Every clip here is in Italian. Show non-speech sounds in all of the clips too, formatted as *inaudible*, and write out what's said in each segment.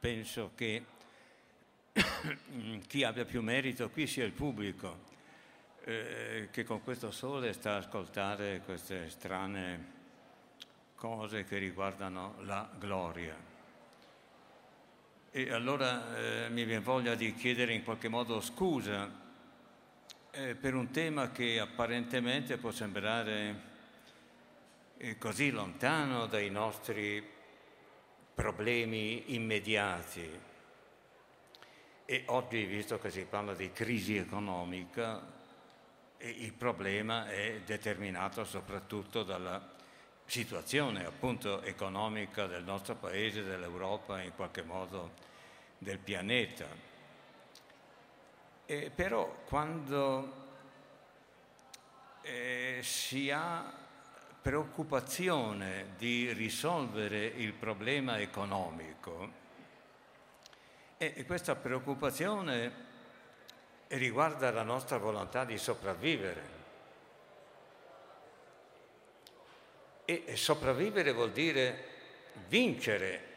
penso che *coughs* chi abbia più merito qui sia il pubblico, eh, che con questo sole sta a ascoltare queste strane cose che riguardano la gloria. E allora eh, mi viene voglia di chiedere in qualche modo scusa eh, per un tema che apparentemente può sembrare eh, così lontano dai nostri problemi immediati. E oggi, visto che si parla di crisi economica, il problema è determinato soprattutto dalla situazione appunto economica del nostro paese, dell'Europa, in qualche modo del pianeta. E però quando eh, si ha preoccupazione di risolvere il problema economico, e questa preoccupazione riguarda la nostra volontà di sopravvivere. E sopravvivere vuol dire vincere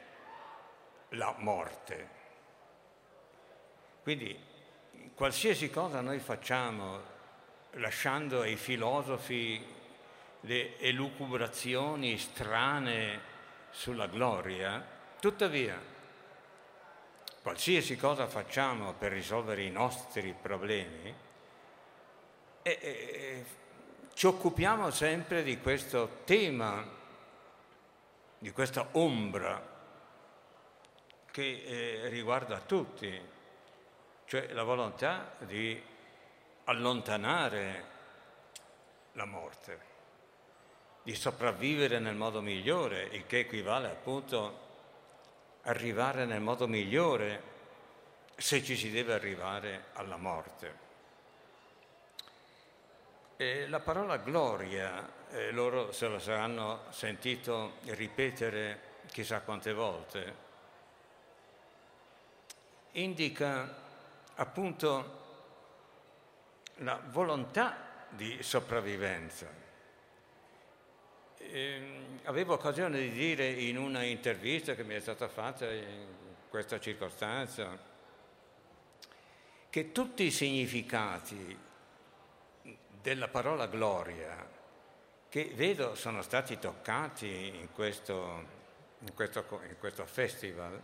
la morte. Quindi qualsiasi cosa noi facciamo lasciando ai filosofi le elucubrazioni strane sulla gloria, tuttavia qualsiasi cosa facciamo per risolvere i nostri problemi, e, e, ci occupiamo sempre di questo tema, di questa ombra che eh, riguarda tutti, cioè la volontà di allontanare la morte, di sopravvivere nel modo migliore, il che equivale appunto arrivare nel modo migliore se ci si deve arrivare alla morte. E la parola gloria, eh, loro se lo saranno sentito ripetere chissà quante volte, indica appunto la volontà di sopravvivenza eh, avevo occasione di dire in una intervista che mi è stata fatta in questa circostanza che tutti i significati della parola gloria che vedo sono stati toccati in questo, in questo, in questo festival,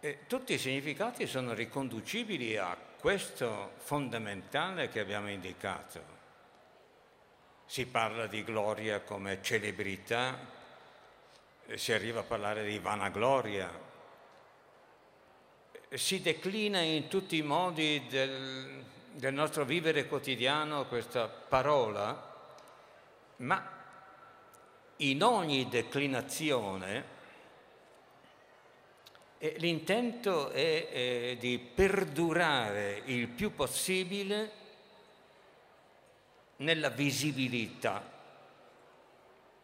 e tutti i significati sono riconducibili a questo fondamentale che abbiamo indicato si parla di gloria come celebrità, si arriva a parlare di vanagloria, si declina in tutti i modi del, del nostro vivere quotidiano questa parola, ma in ogni declinazione eh, l'intento è eh, di perdurare il più possibile nella visibilità,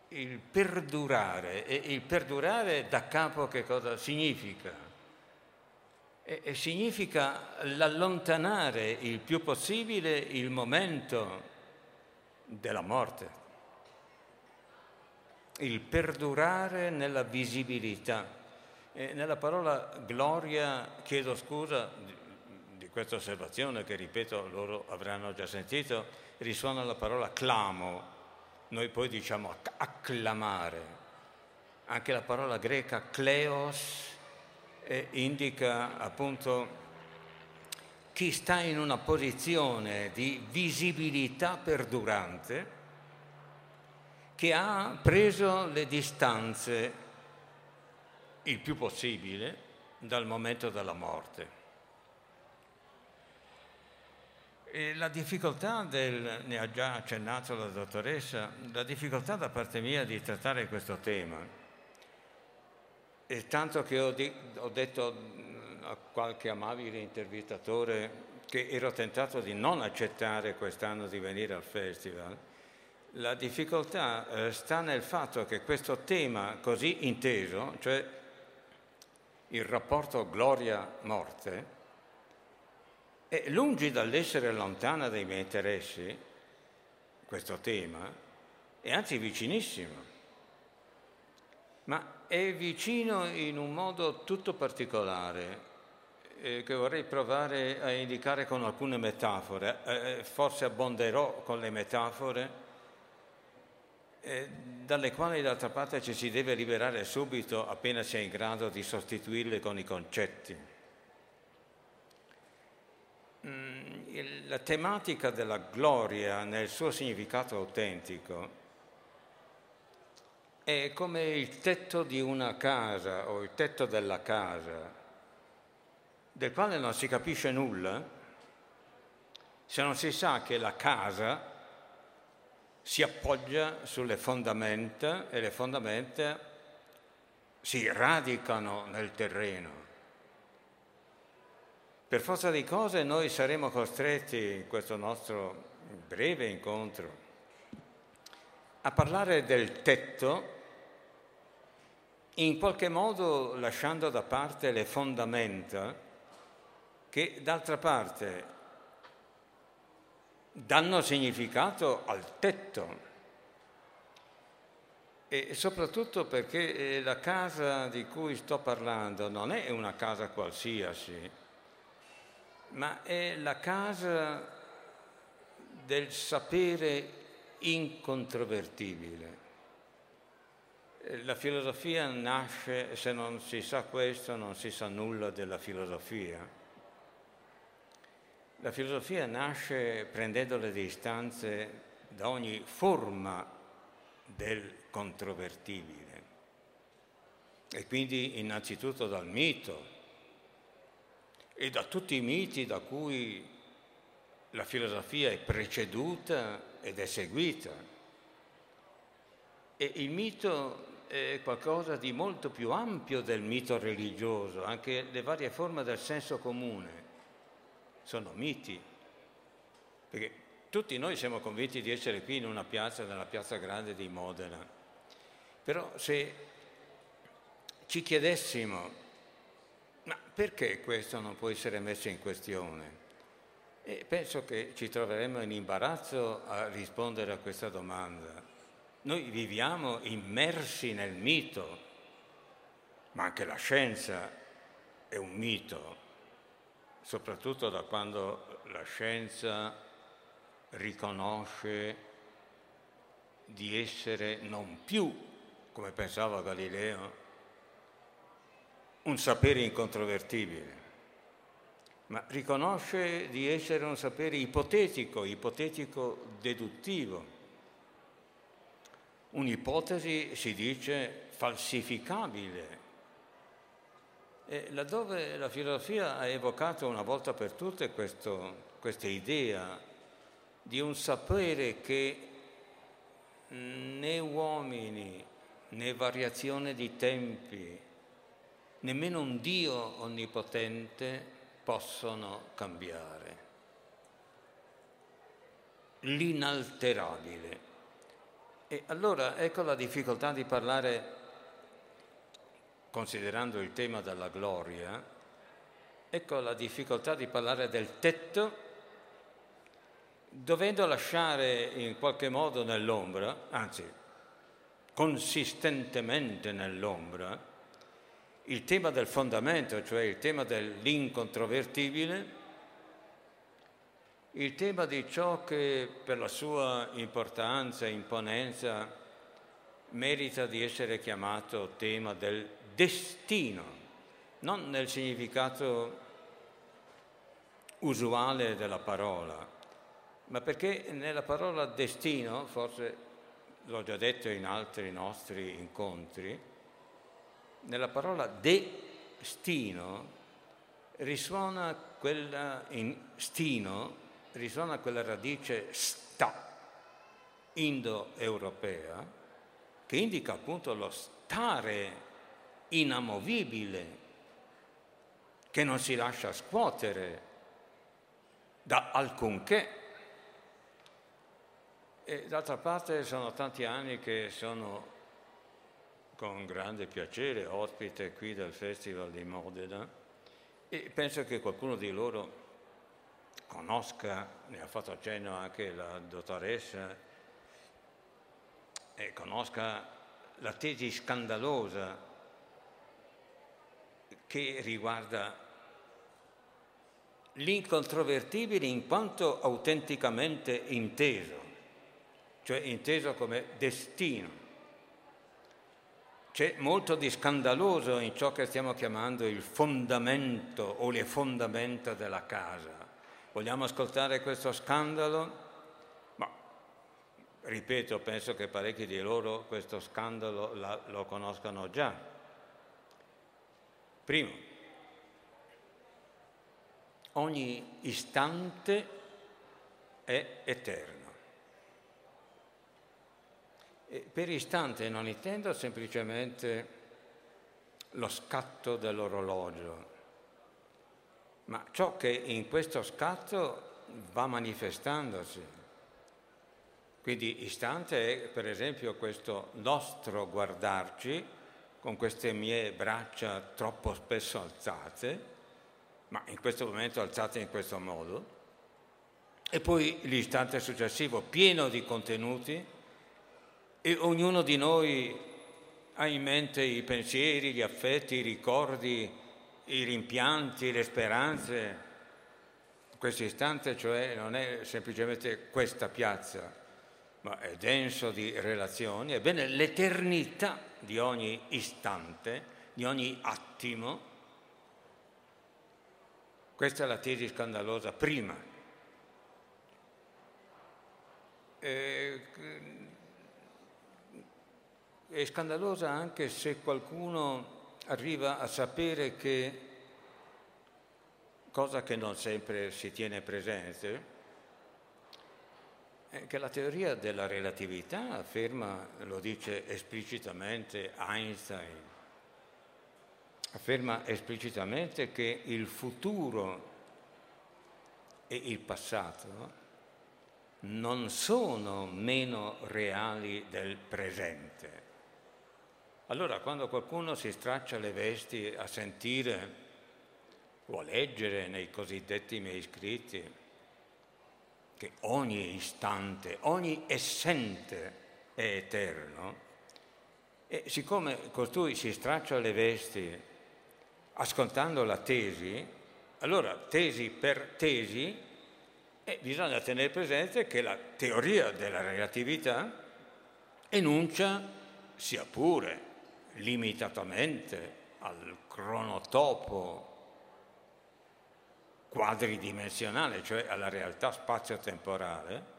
il perdurare. E il perdurare da capo che cosa significa? E, e significa l'allontanare il più possibile il momento della morte, il perdurare nella visibilità. E nella parola gloria chiedo scusa di, di questa osservazione che, ripeto, loro avranno già sentito, risuona la parola clamo, noi poi diciamo acclamare. Anche la parola greca kleos eh, indica appunto chi sta in una posizione di visibilità perdurante, che ha preso le distanze il più possibile dal momento della morte. E la difficoltà del, ne ha già accennato la dottoressa, la difficoltà da parte mia di trattare questo tema, è tanto che ho, di, ho detto a qualche amabile intervistatore che ero tentato di non accettare quest'anno di venire al festival, la difficoltà eh, sta nel fatto che questo tema così inteso, cioè il rapporto gloria-morte, e lungi dall'essere lontana dai miei interessi, questo tema, è anzi vicinissimo. ma è vicino in un modo tutto particolare eh, che vorrei provare a indicare con alcune metafore. Eh, forse abbonderò con le metafore, eh, dalle quali d'altra parte ci si deve liberare subito appena si è in grado di sostituirle con i concetti. Mm, la tematica della gloria nel suo significato autentico è come il tetto di una casa o il tetto della casa, del quale non si capisce nulla se non si sa che la casa si appoggia sulle fondamenta e le fondamenta si radicano nel terreno. Per forza di cose noi saremo costretti in questo nostro breve incontro a parlare del tetto in qualche modo lasciando da parte le fondamenta che d'altra parte danno significato al tetto. E soprattutto perché eh, la casa di cui sto parlando non è una casa qualsiasi, ma è la casa del sapere incontrovertibile. La filosofia nasce, se non si sa questo, non si sa nulla della filosofia. La filosofia nasce prendendo le distanze da ogni forma del controvertibile e quindi innanzitutto dal mito e da tutti i miti da cui la filosofia è preceduta ed è seguita. E il mito è qualcosa di molto più ampio del mito religioso, anche le varie forme del senso comune sono miti, perché tutti noi siamo convinti di essere qui in una piazza, nella piazza grande di Modena, però se ci chiedessimo, ma perché questo non può essere messo in questione? E penso che ci troveremmo in imbarazzo a rispondere a questa domanda. Noi viviamo immersi nel mito, ma anche la scienza è un mito, soprattutto da quando la scienza riconosce di essere non più, come pensava Galileo, un sapere incontrovertibile, ma riconosce di essere un sapere ipotetico, ipotetico deduttivo un'ipotesi, si dice, falsificabile. E laddove la filosofia ha evocato una volta per tutte questa idea di un sapere che né uomini né variazione di tempi, nemmeno un Dio onnipotente possono cambiare. L'inalterabile. E allora ecco la difficoltà di parlare, considerando il tema della gloria, ecco la difficoltà di parlare del tetto, dovendo lasciare in qualche modo nell'ombra, anzi consistentemente nell'ombra, il tema del fondamento, cioè il tema dell'incontrovertibile, il tema di ciò che per la sua importanza e imponenza merita di essere chiamato tema del destino, non nel significato usuale della parola, ma perché nella parola destino, forse l'ho già detto in altri nostri incontri, nella parola destino risuona quella in stino risuona quella radice sta indoeuropea che indica appunto lo stare inamovibile che non si lascia scuotere da alcunché. E d'altra parte sono tanti anni che sono con grande piacere ospite qui del Festival di Modena e penso che qualcuno di loro conosca, ne ha fatto accenno anche la dottoressa, e conosca la tesi scandalosa che riguarda l'incontrovertibile in quanto autenticamente inteso, cioè inteso come destino. C'è molto di scandaloso in ciò che stiamo chiamando il fondamento o le fondamenta della casa. Vogliamo ascoltare questo scandalo? Ma, ripeto, penso che parecchi di loro questo scandalo la, lo conoscano già. Primo, ogni istante è eterno. Per istante non intendo semplicemente lo scatto dell'orologio, ma ciò che in questo scatto va manifestandosi. Quindi istante è per esempio questo nostro guardarci con queste mie braccia troppo spesso alzate, ma in questo momento alzate in questo modo, e poi l'istante successivo pieno di contenuti e ognuno di noi ha in mente i pensieri, gli affetti, i ricordi, i rimpianti, le speranze. Questo istante, cioè, non è semplicemente questa piazza, ma è denso di relazioni. Ebbene, l'eternità di ogni istante, di ogni attimo, questa è la tesi scandalosa prima. Eh, è scandalosa anche se qualcuno arriva a sapere che, cosa che non sempre si tiene presente, che la teoria della relatività afferma, lo dice esplicitamente Einstein, afferma esplicitamente che il futuro e il passato non sono meno reali del presente. Allora quando qualcuno si straccia le vesti a sentire o a leggere nei cosiddetti miei scritti che ogni istante, ogni essente è eterno, e siccome costui si straccia le vesti ascoltando la tesi, allora tesi per tesi, eh, bisogna tenere presente che la teoria della relatività enuncia, sia pure limitatamente al cronotopo quadridimensionale, cioè alla realtà spazio-temporale,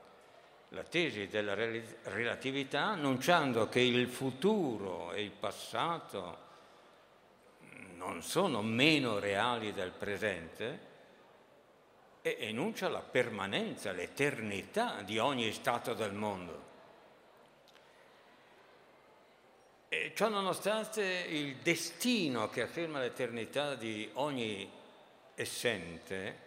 la tesi della relatività annunciando che il futuro e il passato non sono meno reali del presente e enuncia la permanenza, l'eternità di ogni stato del mondo. E ciò nonostante il destino che afferma l'eternità di ogni essente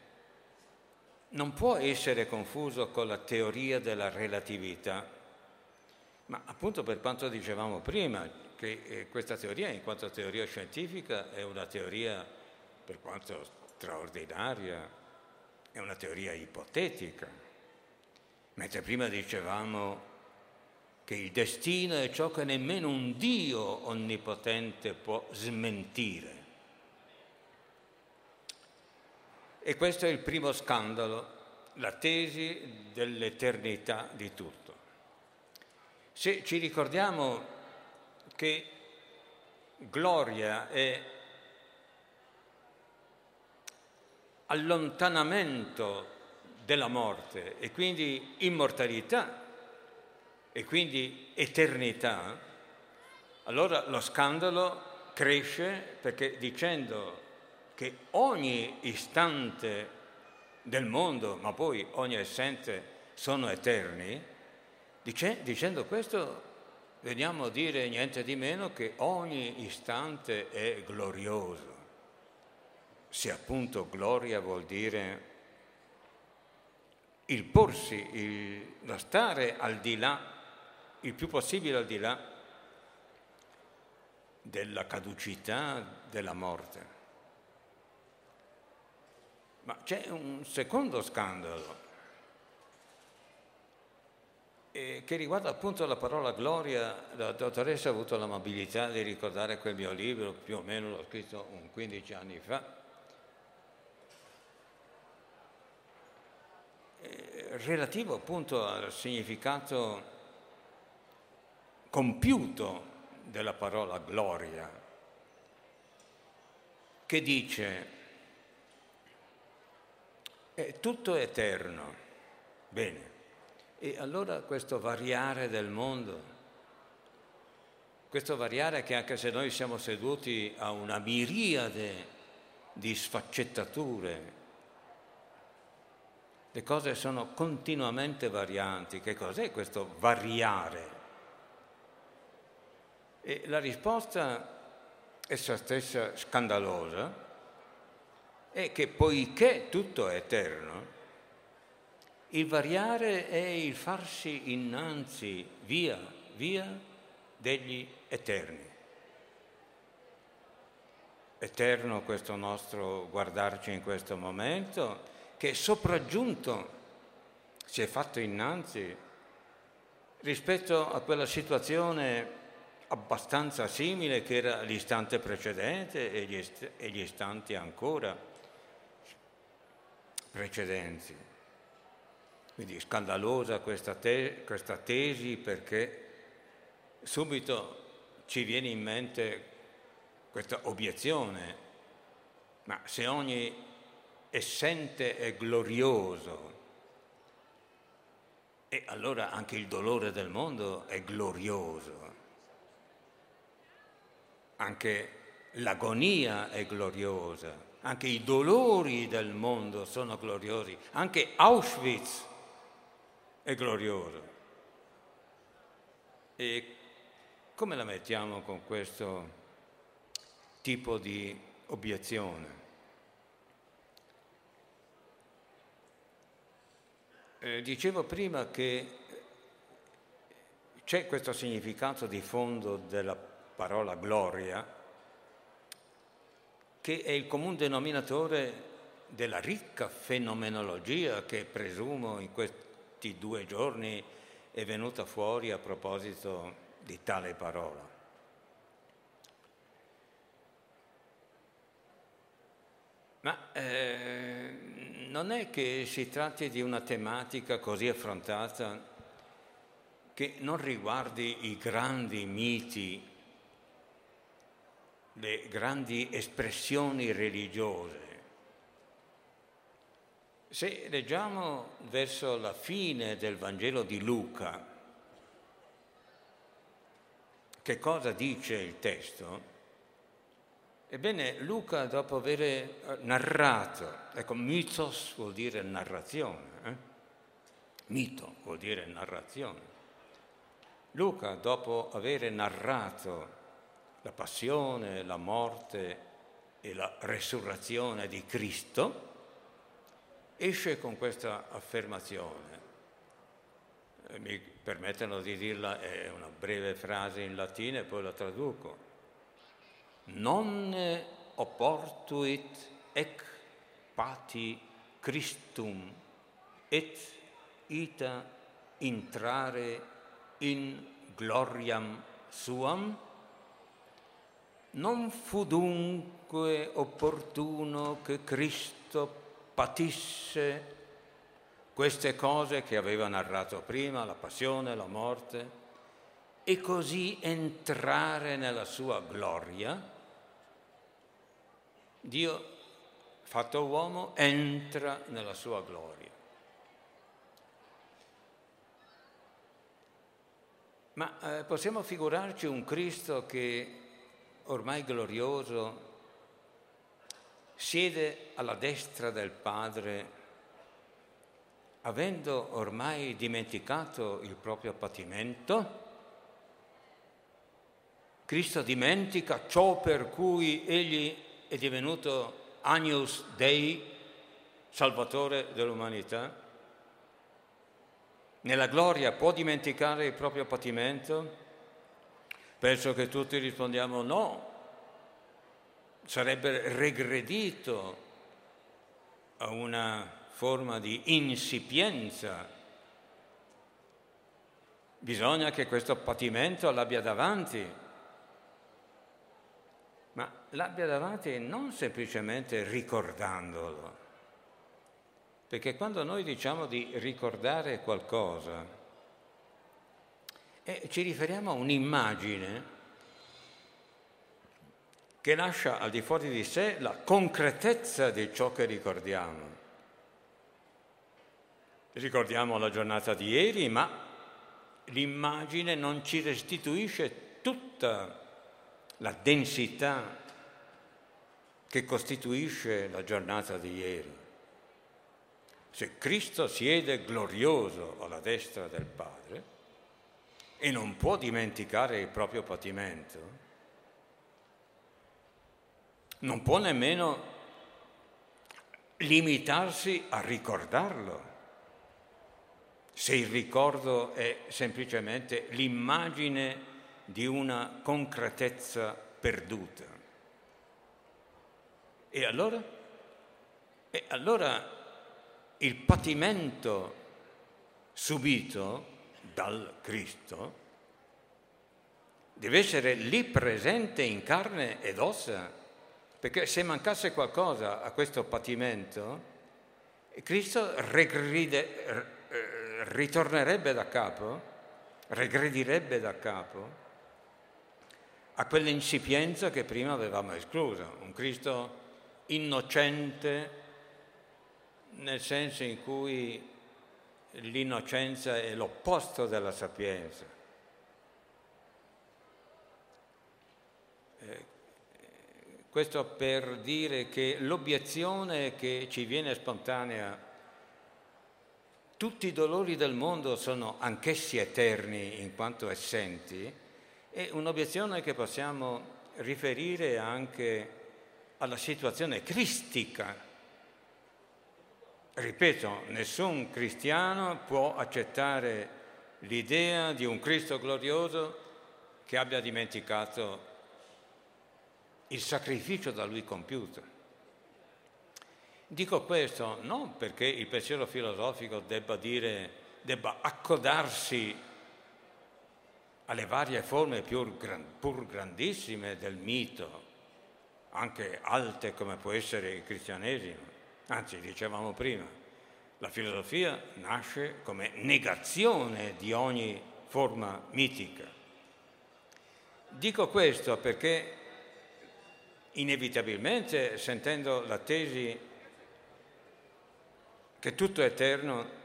non può essere confuso con la teoria della relatività, ma appunto per quanto dicevamo prima, che eh, questa teoria, in quanto teoria scientifica, è una teoria, per quanto straordinaria, è una teoria ipotetica, mentre prima dicevamo che il destino è ciò che nemmeno un Dio onnipotente può smentire. E questo è il primo scandalo, la tesi dell'eternità di tutto. Se ci ricordiamo che gloria è allontanamento della morte e quindi immortalità, e quindi eternità, allora lo scandalo cresce perché dicendo che ogni istante del mondo, ma poi ogni essente sono eterni, dice, dicendo questo veniamo a dire niente di meno che ogni istante è glorioso. Se appunto gloria vuol dire il porsi, il, lo stare al di là il più possibile al di là della caducità della morte. Ma c'è un secondo scandalo. che riguarda appunto la parola gloria, la dottoressa ha avuto l'amabilità di ricordare quel mio libro, più o meno l'ho scritto un 15 anni fa, relativo appunto al significato compiuto della parola gloria, che dice è tutto eterno. Bene, e allora questo variare del mondo, questo variare che anche se noi siamo seduti a una miriade di sfaccettature, le cose sono continuamente varianti. Che cos'è questo variare? E la risposta, essa stessa scandalosa, è che poiché tutto è eterno, il variare è il farsi innanzi, via, via degli eterni. Eterno questo nostro guardarci in questo momento, che è sopraggiunto, si è fatto innanzi rispetto a quella situazione abbastanza simile che era l'istante precedente e gli, est- e gli istanti ancora precedenti. Quindi scandalosa questa, te- questa tesi perché subito ci viene in mente questa obiezione, ma se ogni essente e glorioso. E allora anche il dolore del mondo è glorioso, anche l'agonia è gloriosa, anche i dolori del mondo sono gloriosi, anche Auschwitz è glorioso. E come la mettiamo con questo tipo di obiezione? Eh, dicevo prima che c'è questo significato di fondo della parola gloria che è il comune denominatore della ricca fenomenologia che presumo in questi due giorni è venuta fuori a proposito di tale parola. Ma eh, non è che si tratti di una tematica così affrontata che non riguardi i grandi miti, le grandi espressioni religiose. Se leggiamo verso la fine del Vangelo di Luca, che cosa dice il testo? Ebbene, Luca, dopo aver eh, narrato, ecco, mythos vuol dire narrazione, eh? mito vuol dire narrazione. Luca, dopo aver narrato la passione, la morte e la resurrezione di Cristo, esce con questa affermazione. Eh, mi permettono di dirla, è una breve frase in latino e poi la traduco non opportuit ec pati Christum et ita intrare in gloriam suam? Non fu dunque opportuno che Cristo patisse queste cose che aveva narrato prima, la passione, la morte, e così entrare nella sua gloria? Dio, fatto uomo, entra nella sua gloria. Ma eh, possiamo figurarci un Cristo che ormai glorioso siede alla destra del Padre, avendo ormai dimenticato il proprio patimento? Cristo dimentica ciò per cui egli è divenuto Agnus Dei, Salvatore dell'umanità? Nella gloria può dimenticare il proprio patimento? Penso che tutti rispondiamo no, sarebbe regredito a una forma di insipienza. Bisogna che questo patimento l'abbia davanti, ma l'abbia davanti non semplicemente ricordandolo, perché quando noi diciamo di ricordare qualcosa, eh, ci riferiamo a un'immagine che lascia al di fuori di sé la concretezza di ciò che ricordiamo. Ricordiamo la giornata di ieri, ma l'immagine non ci restituisce tutta la densità che costituisce la giornata di ieri. Se Cristo siede glorioso alla destra del Padre e non può dimenticare il proprio patimento, non può nemmeno limitarsi a ricordarlo, se il ricordo è semplicemente l'immagine di una concretezza perduta. E allora? E allora il patimento subito dal Cristo deve essere lì presente in carne ed ossa perché se mancasse qualcosa a questo patimento, Cristo regride, eh, ritornerebbe da capo, regredirebbe da capo a quell'insipienza che prima avevamo escluso, un Cristo innocente nel senso in cui l'innocenza è l'opposto della sapienza. Eh, questo per dire che l'obiezione che ci viene spontanea, tutti i dolori del mondo sono anch'essi eterni in quanto essenti, è un'obiezione che possiamo riferire anche alla situazione cristica. Ripeto, nessun cristiano può accettare l'idea di un Cristo glorioso che abbia dimenticato il sacrificio da lui compiuto. Dico questo non perché il pensiero filosofico debba dire, debba accodarsi alle varie forme pur, grandissime del mito, anche alte come può essere il cristianesimo. Anzi, dicevamo prima, la filosofia nasce come negazione di ogni forma mitica. Dico questo perché inevitabilmente sentendo la tesi che tutto è eterno,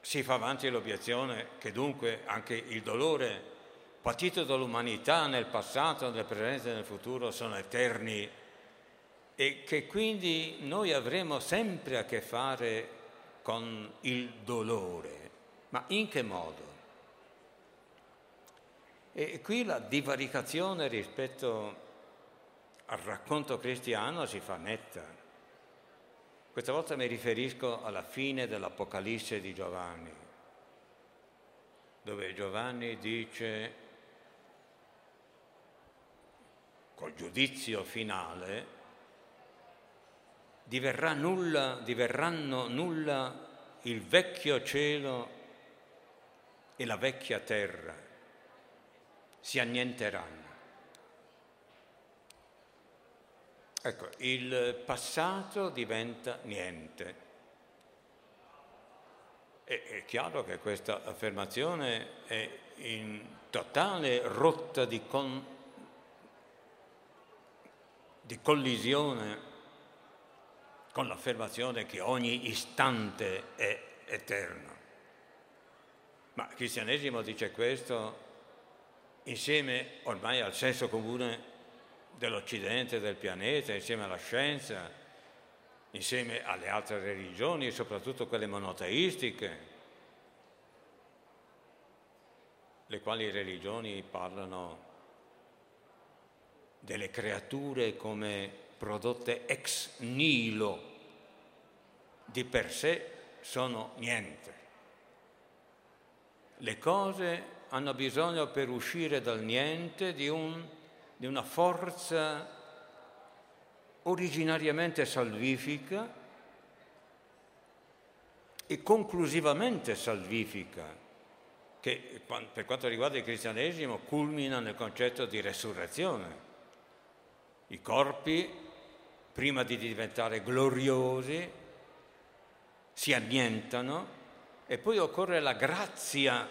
si fa avanti l'obiezione che dunque anche il dolore patito dall'umanità nel passato, nel presente e nel futuro sono eterni e che quindi noi avremo sempre a che fare con il dolore. Ma in che modo? E qui la divaricazione rispetto al racconto cristiano si fa netta. Questa volta mi riferisco alla fine dell'Apocalisse di Giovanni, dove Giovanni dice, col giudizio finale, diverrà nulla, diverranno nulla il vecchio cielo e la vecchia terra, si annienteranno. Ecco, il passato diventa niente. E, è chiaro che questa affermazione è in totale rotta di, con, di collisione con l'affermazione che ogni istante è eterno. Ma il cristianesimo dice questo insieme ormai al senso comune dell'Occidente, del pianeta, insieme alla scienza, insieme alle altre religioni, soprattutto quelle monoteistiche, le quali religioni parlano delle creature come prodotte ex nihilo, di per sé sono niente. Le cose hanno bisogno per uscire dal niente di un di una forza originariamente salvifica e conclusivamente salvifica, che per quanto riguarda il cristianesimo culmina nel concetto di resurrezione. I corpi, prima di diventare gloriosi, si annientano e poi occorre la grazia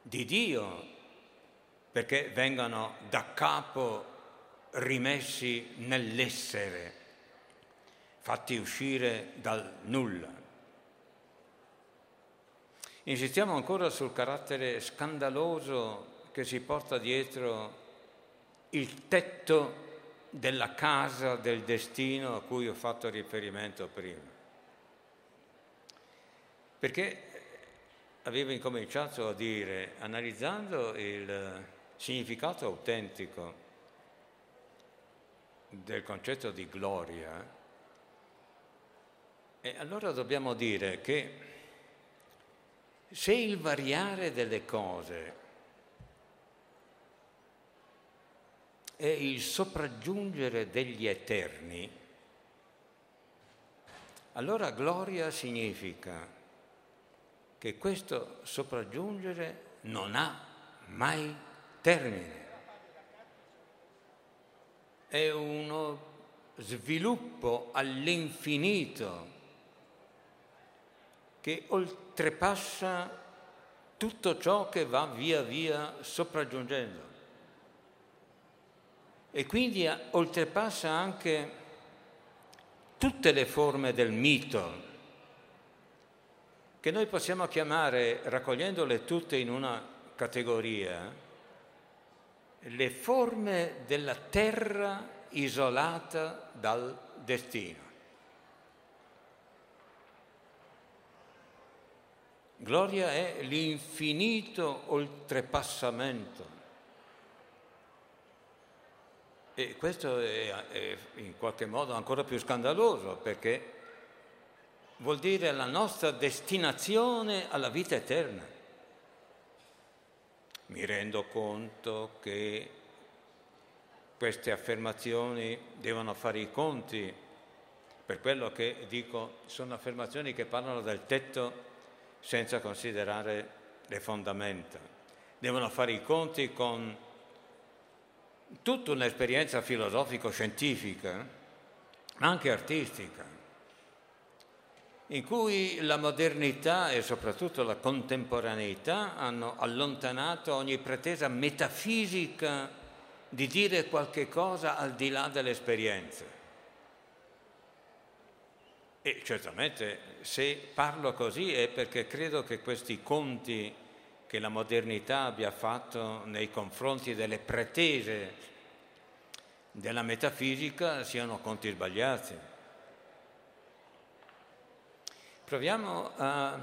di Dio perché vengano da capo rimessi nell'essere, fatti uscire dal nulla. Insistiamo ancora sul carattere scandaloso che si porta dietro il tetto della casa del destino a cui ho fatto riferimento prima. Perché avevo incominciato a dire, analizzando il significato autentico del concetto di gloria, e allora dobbiamo dire che se il variare delle cose è il sopraggiungere degli eterni, allora gloria significa che questo sopraggiungere non ha mai termine. È uno sviluppo all'infinito che oltrepassa tutto ciò che va via via sopraggiungendo e quindi oltrepassa anche tutte le forme del mito che noi possiamo chiamare, raccogliendole tutte in una categoria, le forme della terra isolata dal destino. Gloria è l'infinito oltrepassamento. E questo è, è, in qualche modo ancora più scandaloso perché vuol dire la nostra destinazione alla vita eterna. Mi rendo conto che queste affermazioni devono fare i conti, per quello che dico sono affermazioni che parlano del tetto senza considerare le fondamenta. Devono fare i conti con tutta un'esperienza filosofico-scientifica, ma anche artistica, in cui la modernità e soprattutto la contemporaneità hanno allontanato ogni pretesa metafisica di dire qualche cosa al di là dell'esperienza. E certamente se parlo così è perché credo che questi conti che la modernità abbia fatto nei confronti delle pretese della metafisica siano conti sbagliati. Proviamo a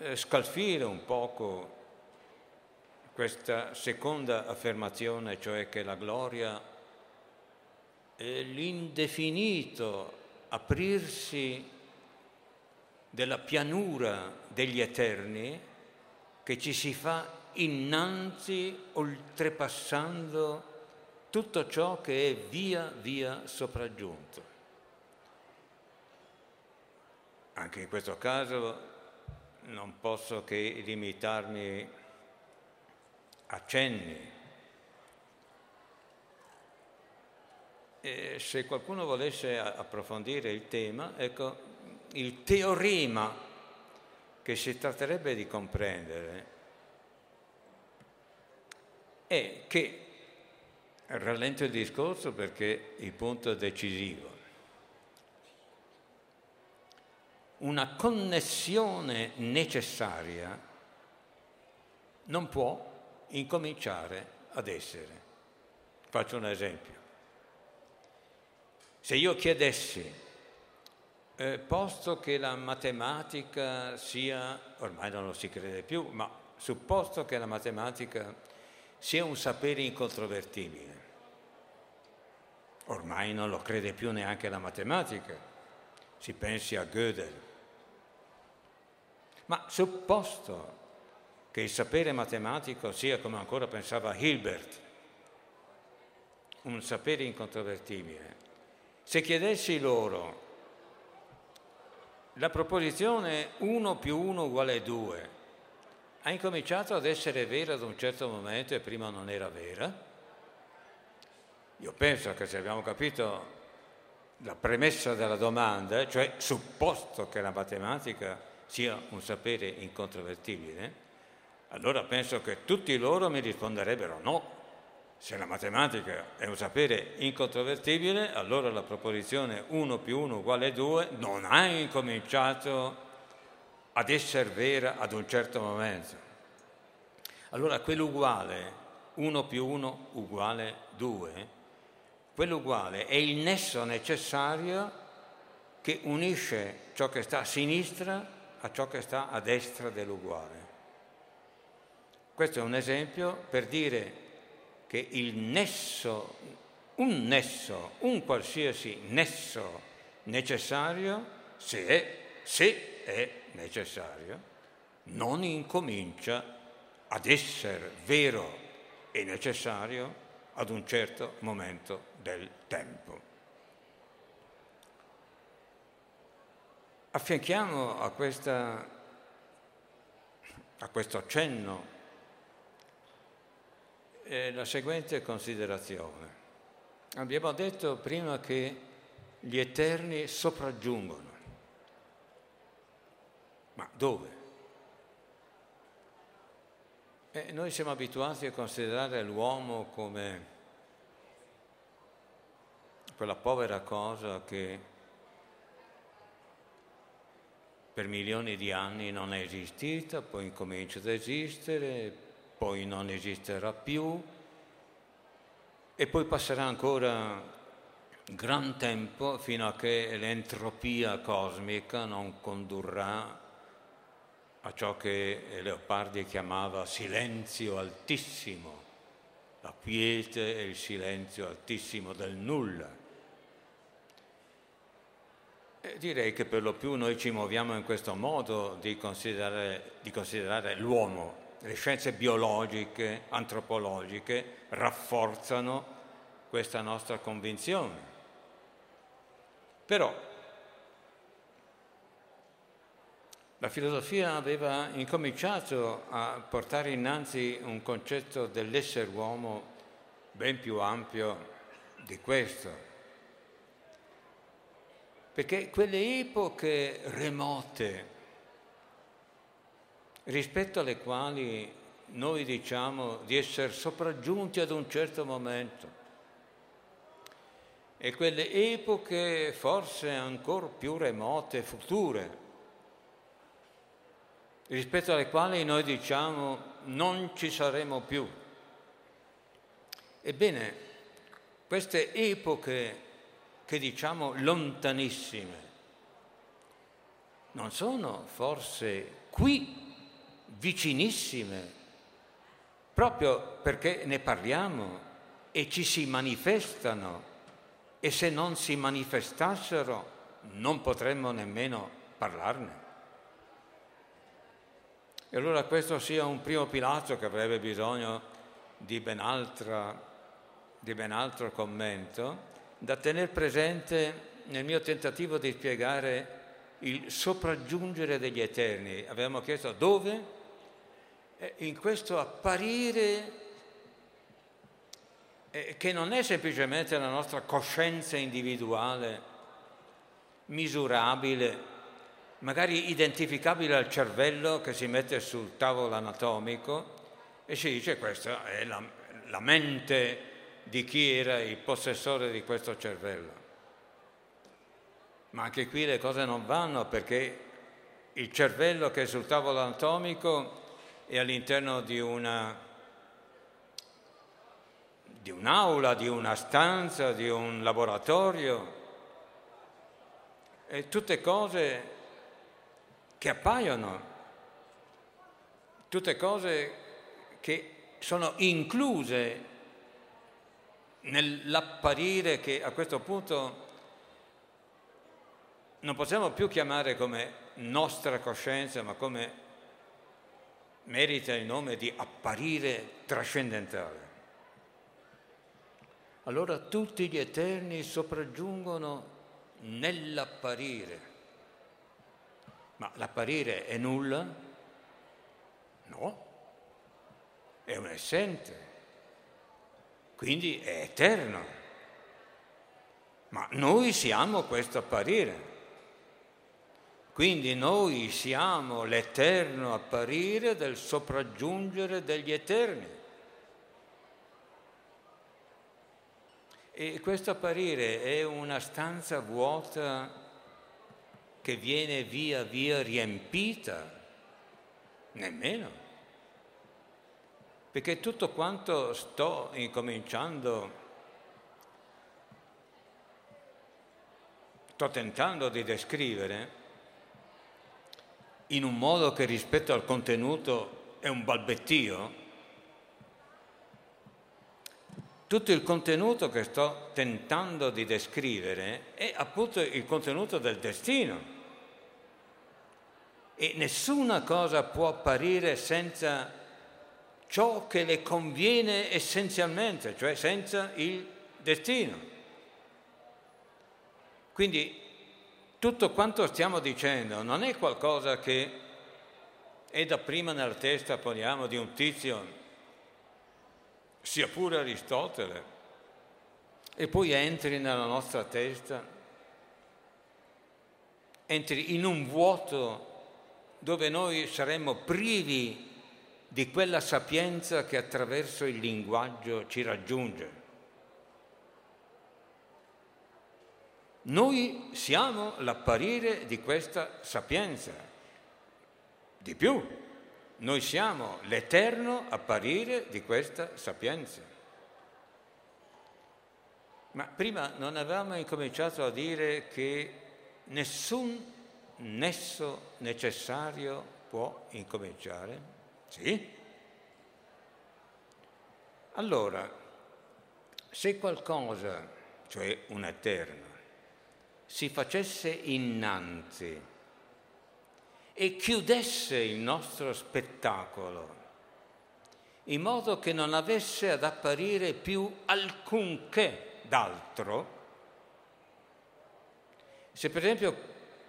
eh, scalfire un poco questa seconda affermazione, cioè che la gloria è l'indefinito aprirsi della pianura degli eterni che ci si fa innanzi oltrepassando tutto ciò che è via via sopraggiunto. Anche in questo caso non posso che limitarmi a cenni. E se qualcuno volesse approfondire il tema, ecco, il teorema che si tratterebbe di comprendere è che, rallento il discorso perché il punto è decisivo, una connessione necessaria non può incominciare ad essere. Faccio un esempio. Se io chiedessi, eh, posto che la matematica sia, ormai non lo si crede più, ma supposto che la matematica sia un sapere incontrovertibile, ormai non lo crede più neanche la matematica, si pensi a Gödel, ma supposto che il sapere matematico sia, come ancora pensava Hilbert, un sapere incontrovertibile, se chiedessi loro la proposizione 1 più 1 uguale 2 ha incominciato ad essere vera ad un certo momento e prima non era vera? Io penso che se abbiamo capito la premessa della domanda, cioè supposto che la matematica sia un sapere incontrovertibile, allora penso che tutti loro mi risponderebbero no. Se la matematica è un sapere incontrovertibile, allora la proposizione 1 più 1 uguale 2 non ha incominciato ad essere vera ad un certo momento. Allora quell'uguale, 1 più 1 uguale 2, quell'uguale è il nesso necessario che unisce ciò che sta a sinistra a ciò che sta a destra dell'uguale. Questo è un esempio per dire che il nesso, un nesso, un qualsiasi nesso necessario, se è, se è necessario, non incomincia ad essere vero e necessario ad un certo momento del tempo. Affianchiamo a, questa, a questo accenno eh, la seguente considerazione. Abbiamo detto prima che gli eterni sopraggiungono. Ma dove? Eh, noi siamo abituati a considerare l'uomo come quella povera cosa che per milioni di anni non è esistita, poi incomincia ad esistere, poi non esisterà più e poi passerà ancora gran tempo fino a che l'entropia cosmica non condurrà a ciò che Leopardi chiamava silenzio altissimo, la quiete e il silenzio altissimo del nulla. E direi che per lo più noi ci muoviamo in questo modo di considerare, di considerare l'uomo. Le scienze biologiche, antropologiche rafforzano questa nostra convinzione. Però La filosofia aveva incominciato a portare innanzi un concetto dell'essere uomo ben più ampio di questo, perché quelle epoche remote rispetto alle quali noi diciamo di essere sopraggiunti ad un certo momento, e quelle epoche forse ancora più remote, future, rispetto alle quali noi diciamo non ci saremo più. Ebbene, queste epoche che diciamo lontanissime non sono forse qui vicinissime, proprio perché ne parliamo e ci si manifestano e se non si manifestassero non potremmo nemmeno parlarne. E allora questo sia un primo pilastro che avrebbe bisogno di ben, altra, di ben altro commento, da tenere presente nel mio tentativo di spiegare il sopraggiungere degli eterni. Avevamo chiesto dove? In questo apparire che non è semplicemente la nostra coscienza individuale, misurabile, magari identificabile al cervello che si mette sul tavolo anatomico e si dice questa è la, la mente di chi era il possessore di questo cervello. Ma anche qui le cose non vanno perché il cervello che è sul tavolo anatomico è all'interno di una di un'aula, di una stanza, di un laboratorio, e tutte cose che appaiono, tutte cose che sono incluse nell'apparire che a questo punto non possiamo più chiamare come nostra coscienza, ma come merita il nome di apparire trascendentale. Allora tutti gli eterni sopraggiungono nell'apparire ma l'apparire è nulla? No. È un essente, quindi è eterno. Ma noi siamo questo apparire. Quindi noi siamo l'eterno apparire del sopraggiungere degli eterni. E questo apparire è una stanza vuota che viene via via riempita, nemmeno. Perché tutto quanto sto incominciando, sto tentando di descrivere, in un modo che rispetto al contenuto è un balbettio, tutto il contenuto che sto tentando di descrivere è appunto il contenuto del destino. E nessuna cosa può apparire senza ciò che le conviene essenzialmente, cioè senza il destino. Quindi tutto quanto stiamo dicendo non è qualcosa che è da prima nella testa, poniamo, di un tizio sia pure Aristotele, e poi entri nella nostra testa, entri in un vuoto dove noi saremmo privi di quella sapienza che attraverso il linguaggio ci raggiunge. Noi siamo l'apparire di questa sapienza. Di più, noi siamo l'eterno apparire di questa sapienza. Ma prima non avevamo incominciato a dire che nessun nesso necessario può incominciare? Sì? Allora, se qualcosa, cioè un eterno, si facesse innanzi e chiudesse il nostro spettacolo, in modo che non avesse ad apparire più alcunché d'altro. Se per esempio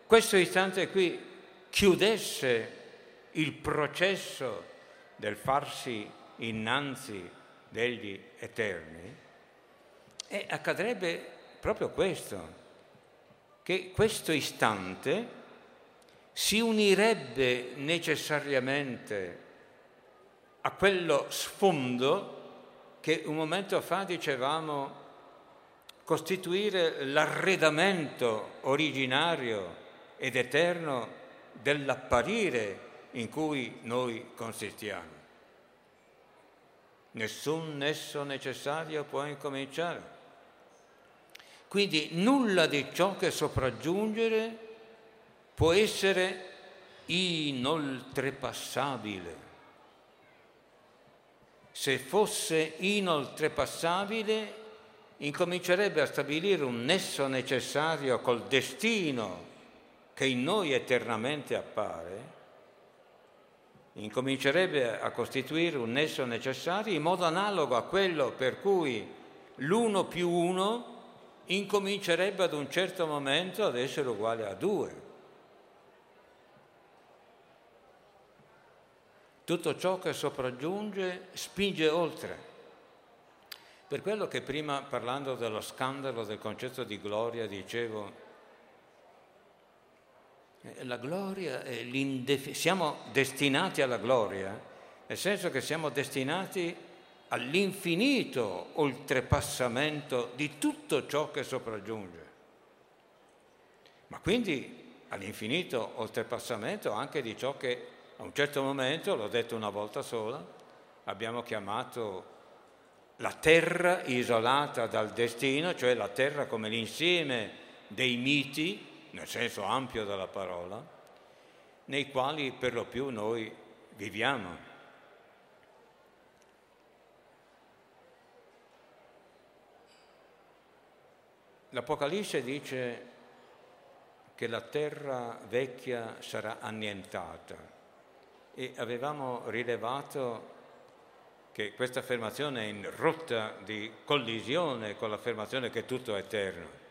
questo istante qui chiudesse il processo del farsi innanzi degli eterni, e accadrebbe proprio questo, che questo istante si unirebbe necessariamente a quello sfondo che un momento fa dicevamo costituire l'arredamento originario ed eterno dell'apparire in cui noi consistiamo. Nessun nesso necessario può incominciare. Quindi nulla di ciò che sopraggiungere può essere inoltrepassabile. Se fosse inoltrepassabile, incomincerebbe a stabilire un nesso necessario col destino che in noi eternamente appare, incomincerebbe a costituire un nesso necessario in modo analogo a quello per cui l'uno più uno incomincerebbe ad un certo momento ad essere uguale a due. Tutto ciò che sopraggiunge spinge oltre. Per quello che prima parlando dello scandalo del concetto di gloria dicevo, la gloria siamo destinati alla gloria, nel senso che siamo destinati all'infinito oltrepassamento di tutto ciò che sopraggiunge. Ma quindi all'infinito oltrepassamento anche di ciò che a un certo momento, l'ho detto una volta sola, abbiamo chiamato la terra isolata dal destino, cioè la terra come l'insieme dei miti, nel senso ampio della parola, nei quali per lo più noi viviamo. L'Apocalisse dice che la terra vecchia sarà annientata e avevamo rilevato che questa affermazione è in rotta di collisione con l'affermazione che tutto è eterno.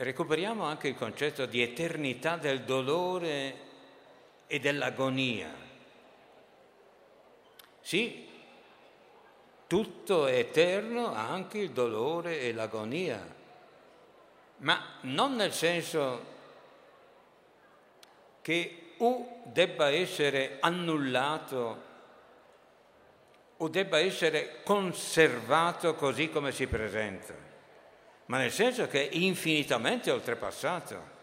Recuperiamo anche il concetto di eternità del dolore e dell'agonia. Sì, tutto è eterno, anche il dolore e l'agonia, ma non nel senso che o debba essere annullato o debba essere conservato così come si presenta, ma nel senso che è infinitamente oltrepassato.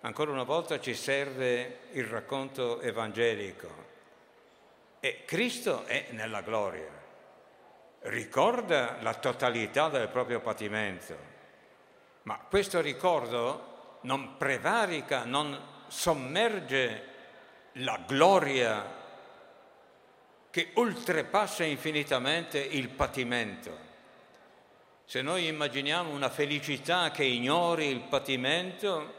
Ancora una volta ci serve il racconto evangelico e Cristo è nella gloria, ricorda la totalità del proprio patimento, ma questo ricordo non prevarica, non sommerge la gloria che oltrepassa infinitamente il patimento. Se noi immaginiamo una felicità che ignori il patimento,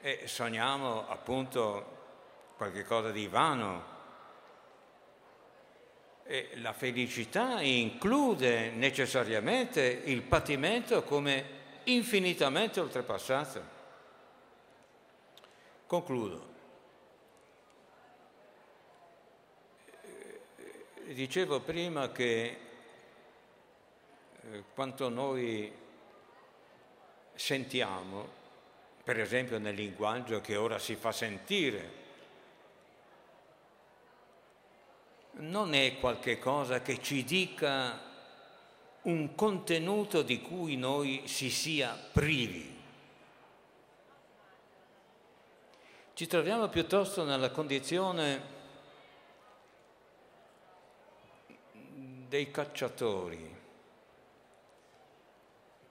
eh, sogniamo appunto qualcosa di vano. E la felicità include necessariamente il patimento come infinitamente oltrepassato. Concludo. Dicevo prima che eh, quanto noi sentiamo, per esempio nel linguaggio che ora si fa sentire, non è qualche cosa che ci dica un contenuto di cui noi si sia privi. Ci troviamo piuttosto nella condizione dei cacciatori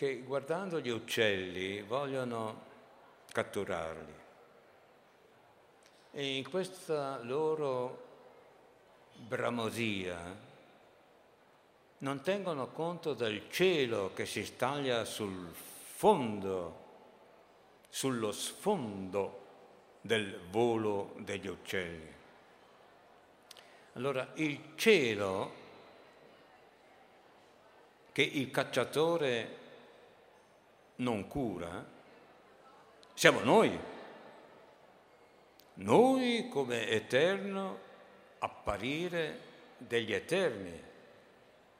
che guardando gli uccelli vogliono catturarli e in questa loro bramosia non tengono conto del cielo che si staglia sul fondo, sullo sfondo del volo degli uccelli. Allora il cielo che il cacciatore non cura, siamo noi. Noi come eterno apparire degli eterni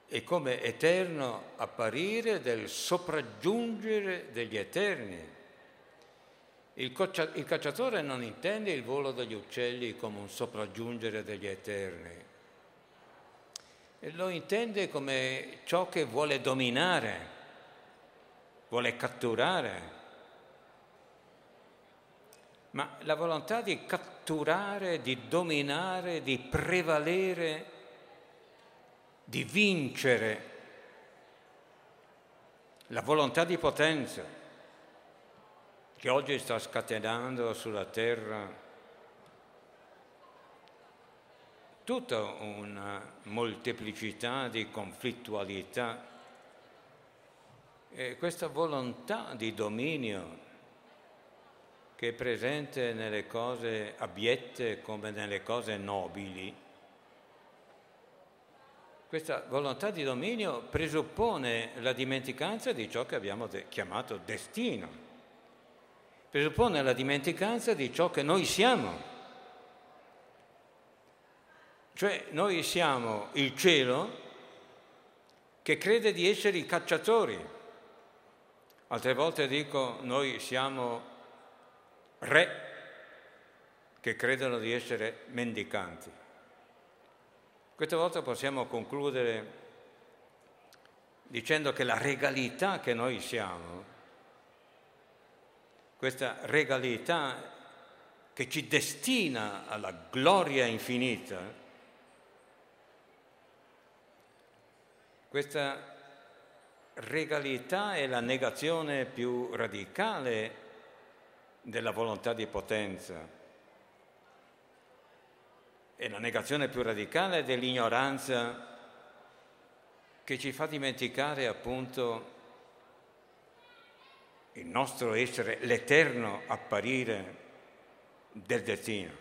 e come eterno apparire del sopraggiungere degli eterni. Il, cacciatore non intende il volo degli uccelli come un sopraggiungere degli eterni, lo intende come ciò che vuole dominare, vuole catturare. Ma la volontà di catturare, di dominare, di prevalere, di vincere, la volontà di potenza che oggi sta scatenando sulla terra tutta una molteplicità di conflittualità e questa volontà di dominio che è presente nelle cose abiette come nelle cose nobili, questa volontà di dominio presuppone la dimenticanza di ciò che abbiamo de- chiamato destino, presuppone la dimenticanza di ciò che noi siamo cioè noi siamo il cielo che crede di essere i cacciatori. Altre volte dico noi siamo re che credono di essere mendicanti. Questa volta possiamo concludere dicendo che la regalità che noi siamo, questa regalità che ci destina alla gloria infinita, Questa regalità è la negazione più radicale della volontà di potenza, è la negazione più radicale dell'ignoranza che ci fa dimenticare appunto il nostro essere, l'eterno apparire del destino.